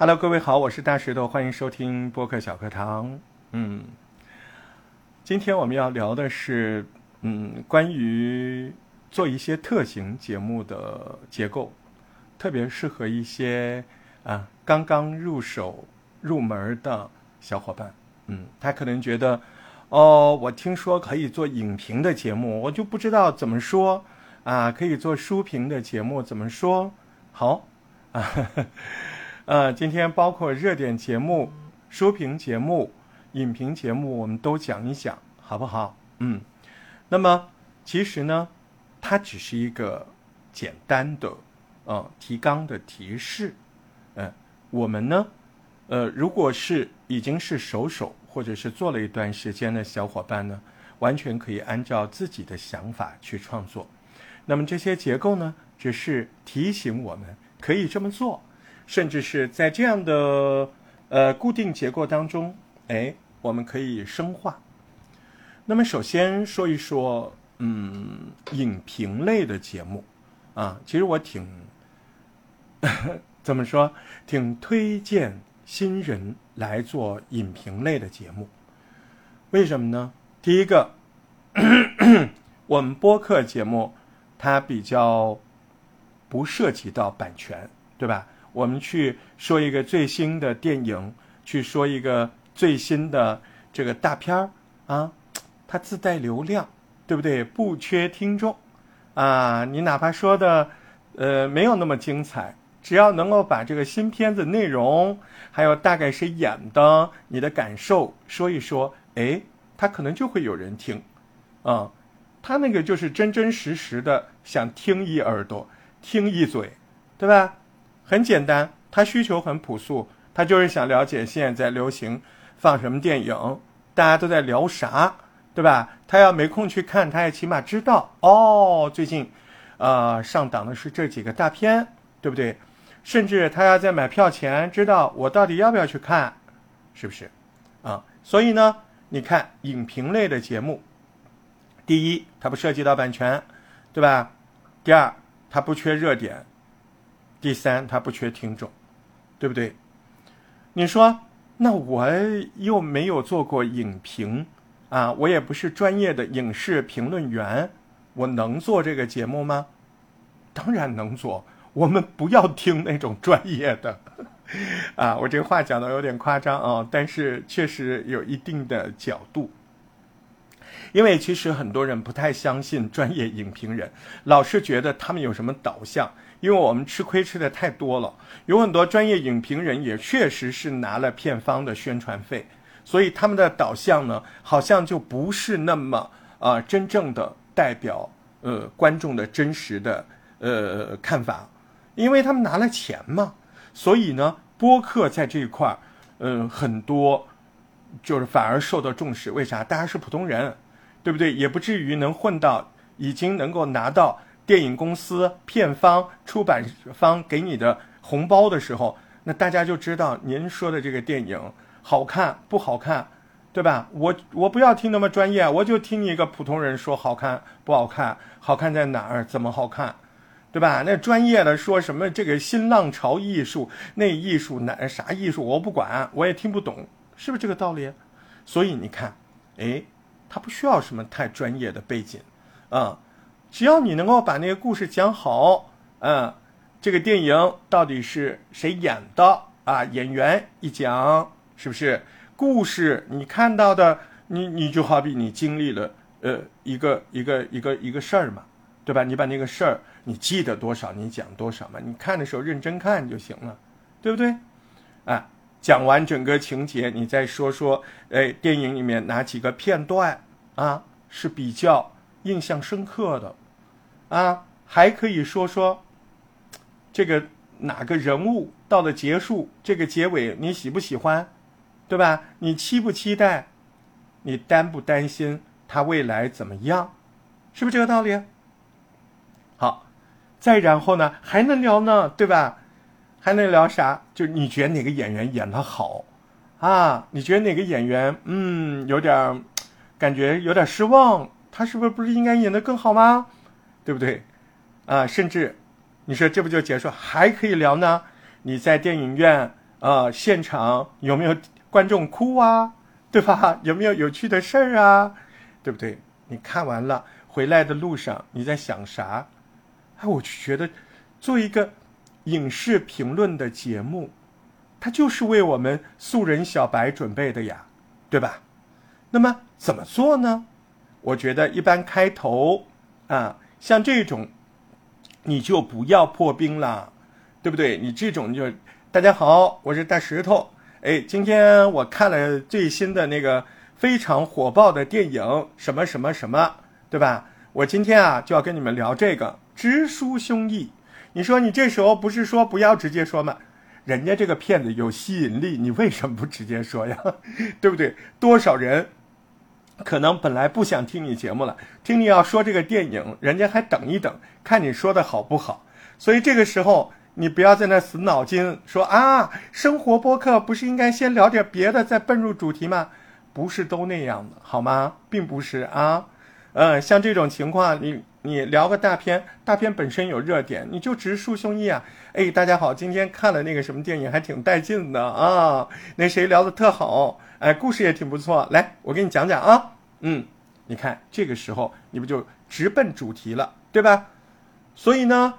Hello，各位好，我是大石头，欢迎收听播客小课堂。嗯，今天我们要聊的是，嗯，关于做一些特型节目的结构，特别适合一些啊刚刚入手入门的小伙伴。嗯，他可能觉得，哦，我听说可以做影评的节目，我就不知道怎么说啊，可以做书评的节目，怎么说好啊？呃，今天包括热点节目、书评节目、影评节目，我们都讲一讲，好不好？嗯，那么其实呢，它只是一个简单的呃提纲的提示。嗯，我们呢，呃，如果是已经是熟手或者是做了一段时间的小伙伴呢，完全可以按照自己的想法去创作。那么这些结构呢，只是提醒我们可以这么做。甚至是在这样的呃固定结构当中，哎，我们可以深化。那么首先说一说，嗯，影评类的节目啊，其实我挺 怎么说，挺推荐新人来做影评类的节目。为什么呢？第一个，我们播客节目它比较不涉及到版权，对吧？我们去说一个最新的电影，去说一个最新的这个大片儿啊，它自带流量，对不对？不缺听众啊！你哪怕说的呃没有那么精彩，只要能够把这个新片子内容，还有大概谁演的，你的感受说一说，哎，他可能就会有人听啊。他那个就是真真实实的想听一耳朵，听一嘴，对吧？很简单，他需求很朴素，他就是想了解现在流行放什么电影，大家都在聊啥，对吧？他要没空去看，他也起码知道哦，最近，呃，上档的是这几个大片，对不对？甚至他要在买票前知道我到底要不要去看，是不是？啊，所以呢，你看影评类的节目，第一，它不涉及到版权，对吧？第二，它不缺热点。第三，他不缺听众，对不对？你说，那我又没有做过影评啊，我也不是专业的影视评论员，我能做这个节目吗？当然能做。我们不要听那种专业的 啊，我这个话讲的有点夸张啊，但是确实有一定的角度。因为其实很多人不太相信专业影评人，老是觉得他们有什么导向。因为我们吃亏吃的太多了，有很多专业影评人也确实是拿了片方的宣传费，所以他们的导向呢，好像就不是那么啊真正的代表呃观众的真实的呃看法，因为他们拿了钱嘛，所以呢，播客在这一块儿，嗯，很多就是反而受到重视，为啥？大家是普通人，对不对？也不至于能混到已经能够拿到。电影公司、片方、出版方给你的红包的时候，那大家就知道您说的这个电影好看不好看，对吧？我我不要听那么专业，我就听你一个普通人说好看不好看，好看在哪儿，怎么好看，对吧？那专业的说什么这个新浪潮艺术，那艺术哪啥艺术我不管，我也听不懂，是不是这个道理？所以你看，哎，他不需要什么太专业的背景，啊。只要你能够把那个故事讲好，嗯，这个电影到底是谁演的啊？演员一讲，是不是？故事你看到的，你你就好比你经历了呃一个一个一个一个事儿嘛，对吧？你把那个事儿你记得多少，你讲多少嘛。你看的时候认真看就行了，对不对？啊，讲完整个情节，你再说说，哎，电影里面哪几个片段啊是比较。印象深刻的，啊，还可以说说这个哪个人物到了结束这个结尾你喜不喜欢，对吧？你期不期待？你担不担心他未来怎么样？是不是这个道理？好，再然后呢，还能聊呢，对吧？还能聊啥？就你觉得哪个演员演的好啊？你觉得哪个演员嗯有点感觉有点失望？他是不是不是应该演得更好吗？对不对？啊，甚至你说这不就结束？还可以聊呢？你在电影院啊，现场有没有观众哭啊？对吧？有没有有趣的事儿啊？对不对？你看完了回来的路上你在想啥？哎，我就觉得做一个影视评论的节目，它就是为我们素人小白准备的呀，对吧？那么怎么做呢？我觉得一般开头啊，像这种你就不要破冰了，对不对？你这种就大家好，我是大石头。哎，今天我看了最新的那个非常火爆的电影，什么什么什么，对吧？我今天啊就要跟你们聊这个，直抒胸臆。你说你这时候不是说不要直接说吗？人家这个片子有吸引力，你为什么不直接说呀？对不对？多少人可能本来不想听你节目了，听你要说这个电影，人家还等一等，看你说的好不好。所以这个时候。你不要在那死脑筋说啊，生活播客不是应该先聊点别的再奔入主题吗？不是都那样的好吗？并不是啊，嗯，像这种情况，你你聊个大片，大片本身有热点，你就直抒胸臆啊。哎，大家好，今天看了那个什么电影，还挺带劲的啊。那谁聊的特好，哎，故事也挺不错。来，我给你讲讲啊。嗯，你看这个时候你不就直奔主题了，对吧？所以呢。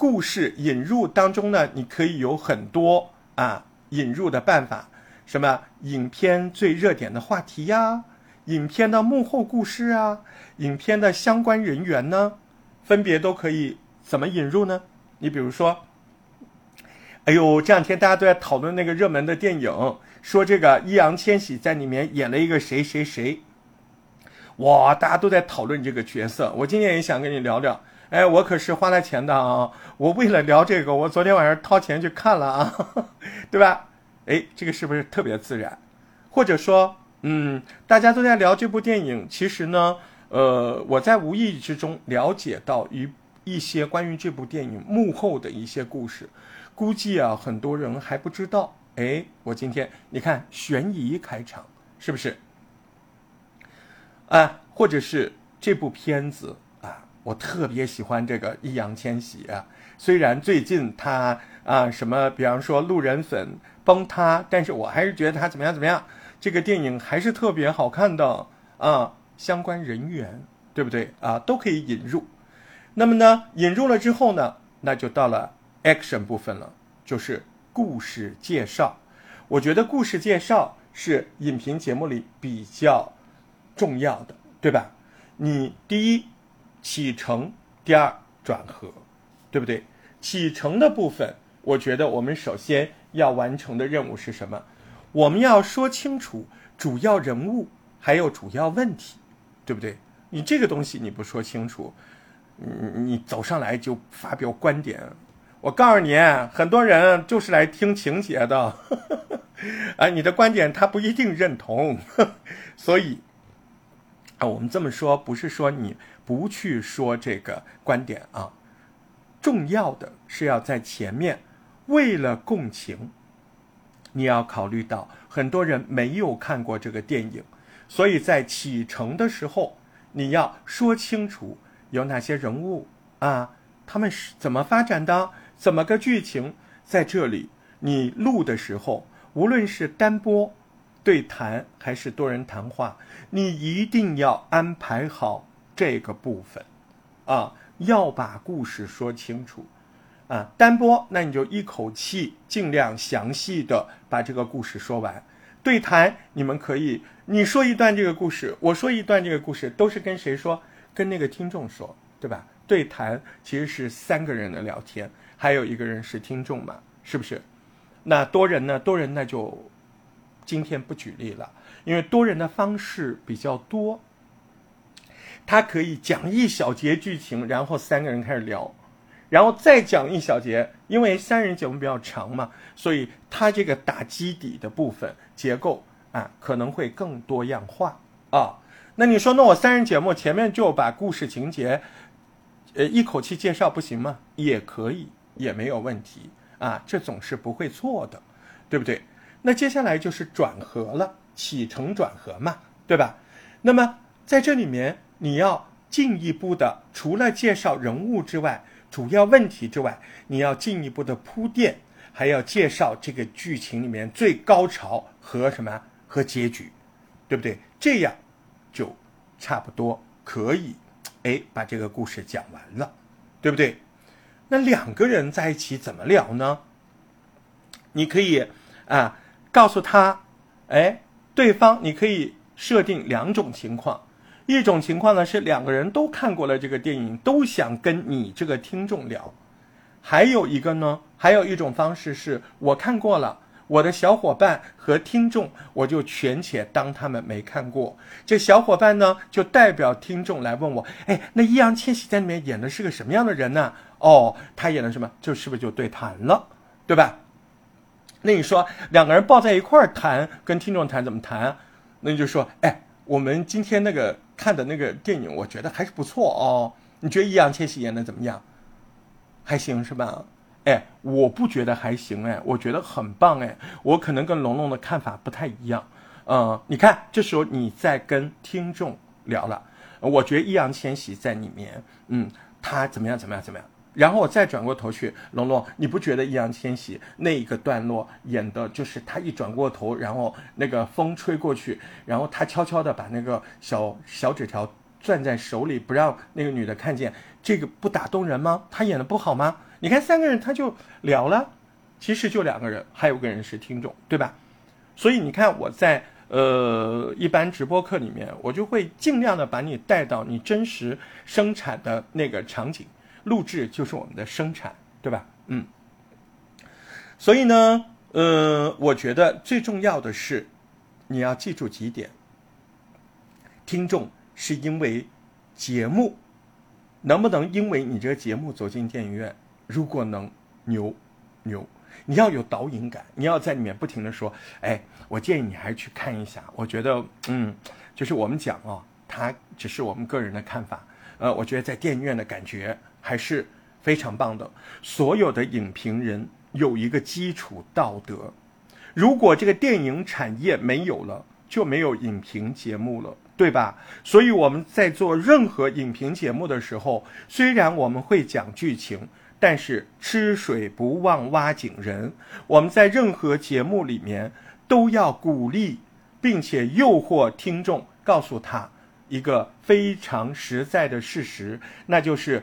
故事引入当中呢，你可以有很多啊引入的办法，什么影片最热点的话题呀，影片的幕后故事啊，影片的相关人员呢，分别都可以怎么引入呢？你比如说，哎呦，这两天大家都在讨论那个热门的电影，说这个易烊千玺在里面演了一个谁谁谁，哇，大家都在讨论这个角色，我今天也想跟你聊聊。哎，我可是花了钱的啊！我为了聊这个，我昨天晚上掏钱去看了啊，对吧？哎，这个是不是特别自然？或者说，嗯，大家都在聊这部电影，其实呢，呃，我在无意之中了解到一一些关于这部电影幕后的一些故事，估计啊，很多人还不知道。哎，我今天你看悬疑开场，是不是？啊，或者是这部片子啊。我特别喜欢这个易烊千玺啊，虽然最近他啊什么，比方说路人粉崩塌，但是我还是觉得他怎么样怎么样，这个电影还是特别好看的啊。相关人员对不对啊？都可以引入。那么呢，引入了之后呢，那就到了 action 部分了，就是故事介绍。我觉得故事介绍是影评节目里比较重要的，对吧？你第一。启程，第二转合，对不对？启程的部分，我觉得我们首先要完成的任务是什么？我们要说清楚主要人物还有主要问题，对不对？你这个东西你不说清楚，你你走上来就发表观点，我告诉你，很多人就是来听情节的，啊，你的观点他不一定认同，所以啊，我们这么说不是说你。不去说这个观点啊，重要的是要在前面，为了共情，你要考虑到很多人没有看过这个电影，所以在启程的时候，你要说清楚有哪些人物啊，他们是怎么发展的，怎么个剧情，在这里你录的时候，无论是单播、对谈还是多人谈话，你一定要安排好。这个部分，啊，要把故事说清楚，啊，单播那你就一口气尽量详细的把这个故事说完。对谈你们可以，你说一段这个故事，我说一段这个故事，都是跟谁说？跟那个听众说，对吧？对谈其实是三个人的聊天，还有一个人是听众嘛，是不是？那多人呢？多人那就今天不举例了，因为多人的方式比较多。他可以讲一小节剧情，然后三个人开始聊，然后再讲一小节，因为三人节目比较长嘛，所以他这个打基底的部分结构啊可能会更多样化啊。那你说，那我三人节目前面就把故事情节，呃一口气介绍不行吗？也可以，也没有问题啊，这总是不会错的，对不对？那接下来就是转合了，起承转合嘛，对吧？那么在这里面。你要进一步的，除了介绍人物之外，主要问题之外，你要进一步的铺垫，还要介绍这个剧情里面最高潮和什么和结局，对不对？这样就差不多可以，哎，把这个故事讲完了，对不对？那两个人在一起怎么聊呢？你可以啊告诉他，哎，对方你可以设定两种情况。一种情况呢是两个人都看过了这个电影，都想跟你这个听众聊；还有一个呢，还有一种方式是我看过了，我的小伙伴和听众，我就权且当他们没看过。这小伙伴呢就代表听众来问我：哎，那易烊千玺在里面演的是个什么样的人呢？哦，他演的什么？就是不是就对谈了，对吧？那你说两个人抱在一块儿谈，跟听众谈怎么谈？那你就说：哎，我们今天那个。看的那个电影，我觉得还是不错哦。你觉得易烊千玺演的怎么样？还行是吧？哎，我不觉得还行哎，我觉得很棒哎。我可能跟龙龙的看法不太一样。嗯，你看，这时候你在跟听众聊了，我觉得易烊千玺在里面，嗯，他怎么样怎么样怎么样。然后我再转过头去，龙龙，你不觉得易烊千玺那一个段落演的就是他一转过头，然后那个风吹过去，然后他悄悄的把那个小小纸条攥在手里，不让那个女的看见，这个不打动人吗？他演的不好吗？你看三个人他就聊了，其实就两个人，还有个人是听众，对吧？所以你看我在呃一般直播课里面，我就会尽量的把你带到你真实生产的那个场景。录制就是我们的生产，对吧？嗯，所以呢，呃，我觉得最重要的是，你要记住几点：听众是因为节目，能不能因为你这个节目走进电影院？如果能，牛牛！你要有导引感，你要在里面不停的说：“哎，我建议你还是去看一下。”我觉得，嗯，就是我们讲啊，它只是我们个人的看法。呃，我觉得在电影院的感觉。还是非常棒的。所有的影评人有一个基础道德，如果这个电影产业没有了，就没有影评节目了，对吧？所以我们在做任何影评节目的时候，虽然我们会讲剧情，但是吃水不忘挖井人。我们在任何节目里面都要鼓励，并且诱惑听众，告诉他一个非常实在的事实，那就是。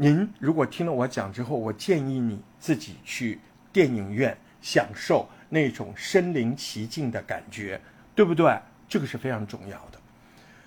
您如果听了我讲之后，我建议你自己去电影院享受那种身临其境的感觉，对不对？这个是非常重要的。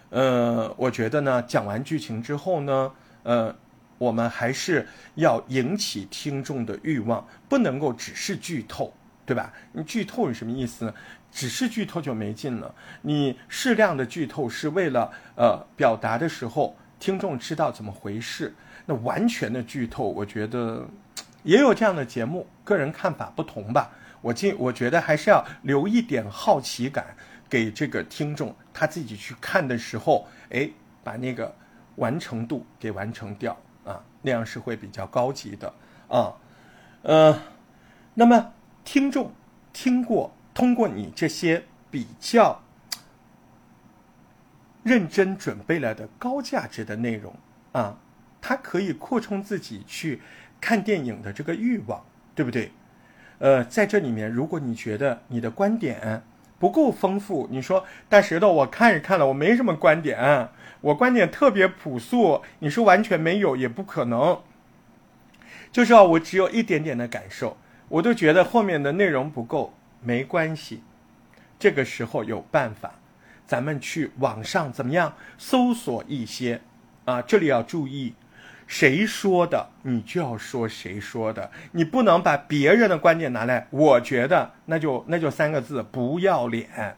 呃，我觉得呢，讲完剧情之后呢，呃，我们还是要引起听众的欲望，不能够只是剧透，对吧？你剧透是什么意思呢？只是剧透就没劲了。你适量的剧透是为了呃表达的时候，听众知道怎么回事。那完全的剧透，我觉得 也有这样的节目，个人看法不同吧。我今我觉得还是要留一点好奇感给这个听众，他自己去看的时候，哎，把那个完成度给完成掉啊，那样是会比较高级的啊。呃，那么听众听过，通过你这些比较认真准备了的高价值的内容啊。它可以扩充自己去看电影的这个欲望，对不对？呃，在这里面，如果你觉得你的观点不够丰富，你说大石头，我看是看了，我没什么观点，我观点特别朴素，你说完全没有也不可能。就是啊，我只有一点点的感受，我都觉得后面的内容不够，没关系。这个时候有办法，咱们去网上怎么样搜索一些啊？这里要注意。谁说的，你就要说谁说的，你不能把别人的观点拿来。我觉得那就那就三个字，不要脸，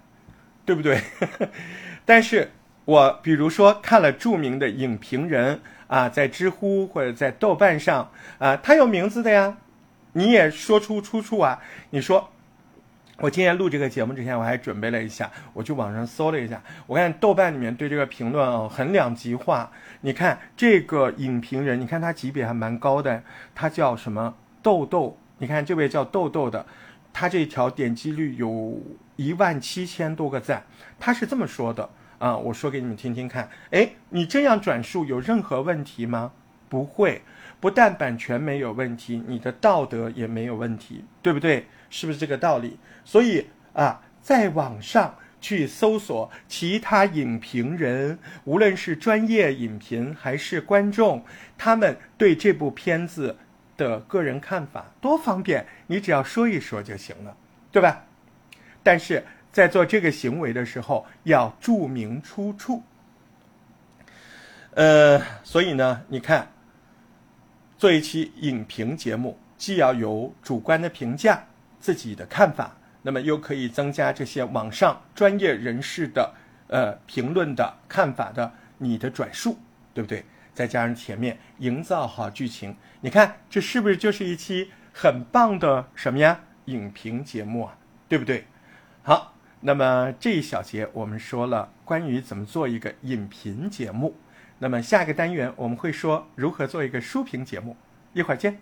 对不对？但是我比如说看了著名的影评人啊，在知乎或者在豆瓣上啊，他有名字的呀，你也说出出处啊，你说。我今天录这个节目之前，我还准备了一下，我去网上搜了一下，我看豆瓣里面对这个评论哦很两极化。你看这个影评人，你看他级别还蛮高的，他叫什么豆豆？你看这位叫豆豆的，他这条点击率有一万七千多个赞。他是这么说的啊，我说给你们听听看。哎，你这样转述有任何问题吗？不会，不但版权没有问题，你的道德也没有问题，对不对？是不是这个道理？所以啊，在网上去搜索其他影评人，无论是专业影评还是观众，他们对这部片子的个人看法，多方便，你只要说一说就行了，对吧？但是在做这个行为的时候，要注明出处。呃，所以呢，你看，做一期影评节目，既要有主观的评价，自己的看法，那么又可以增加这些网上专业人士的呃评论的看法的你的转述，对不对？再加上前面营造好剧情，你看这是不是就是一期很棒的什么呀？影评节目啊，对不对？好，那么这一小节我们说了关于怎么做一个影评节目。那么下一个单元我们会说如何做一个书评节目，一会儿见。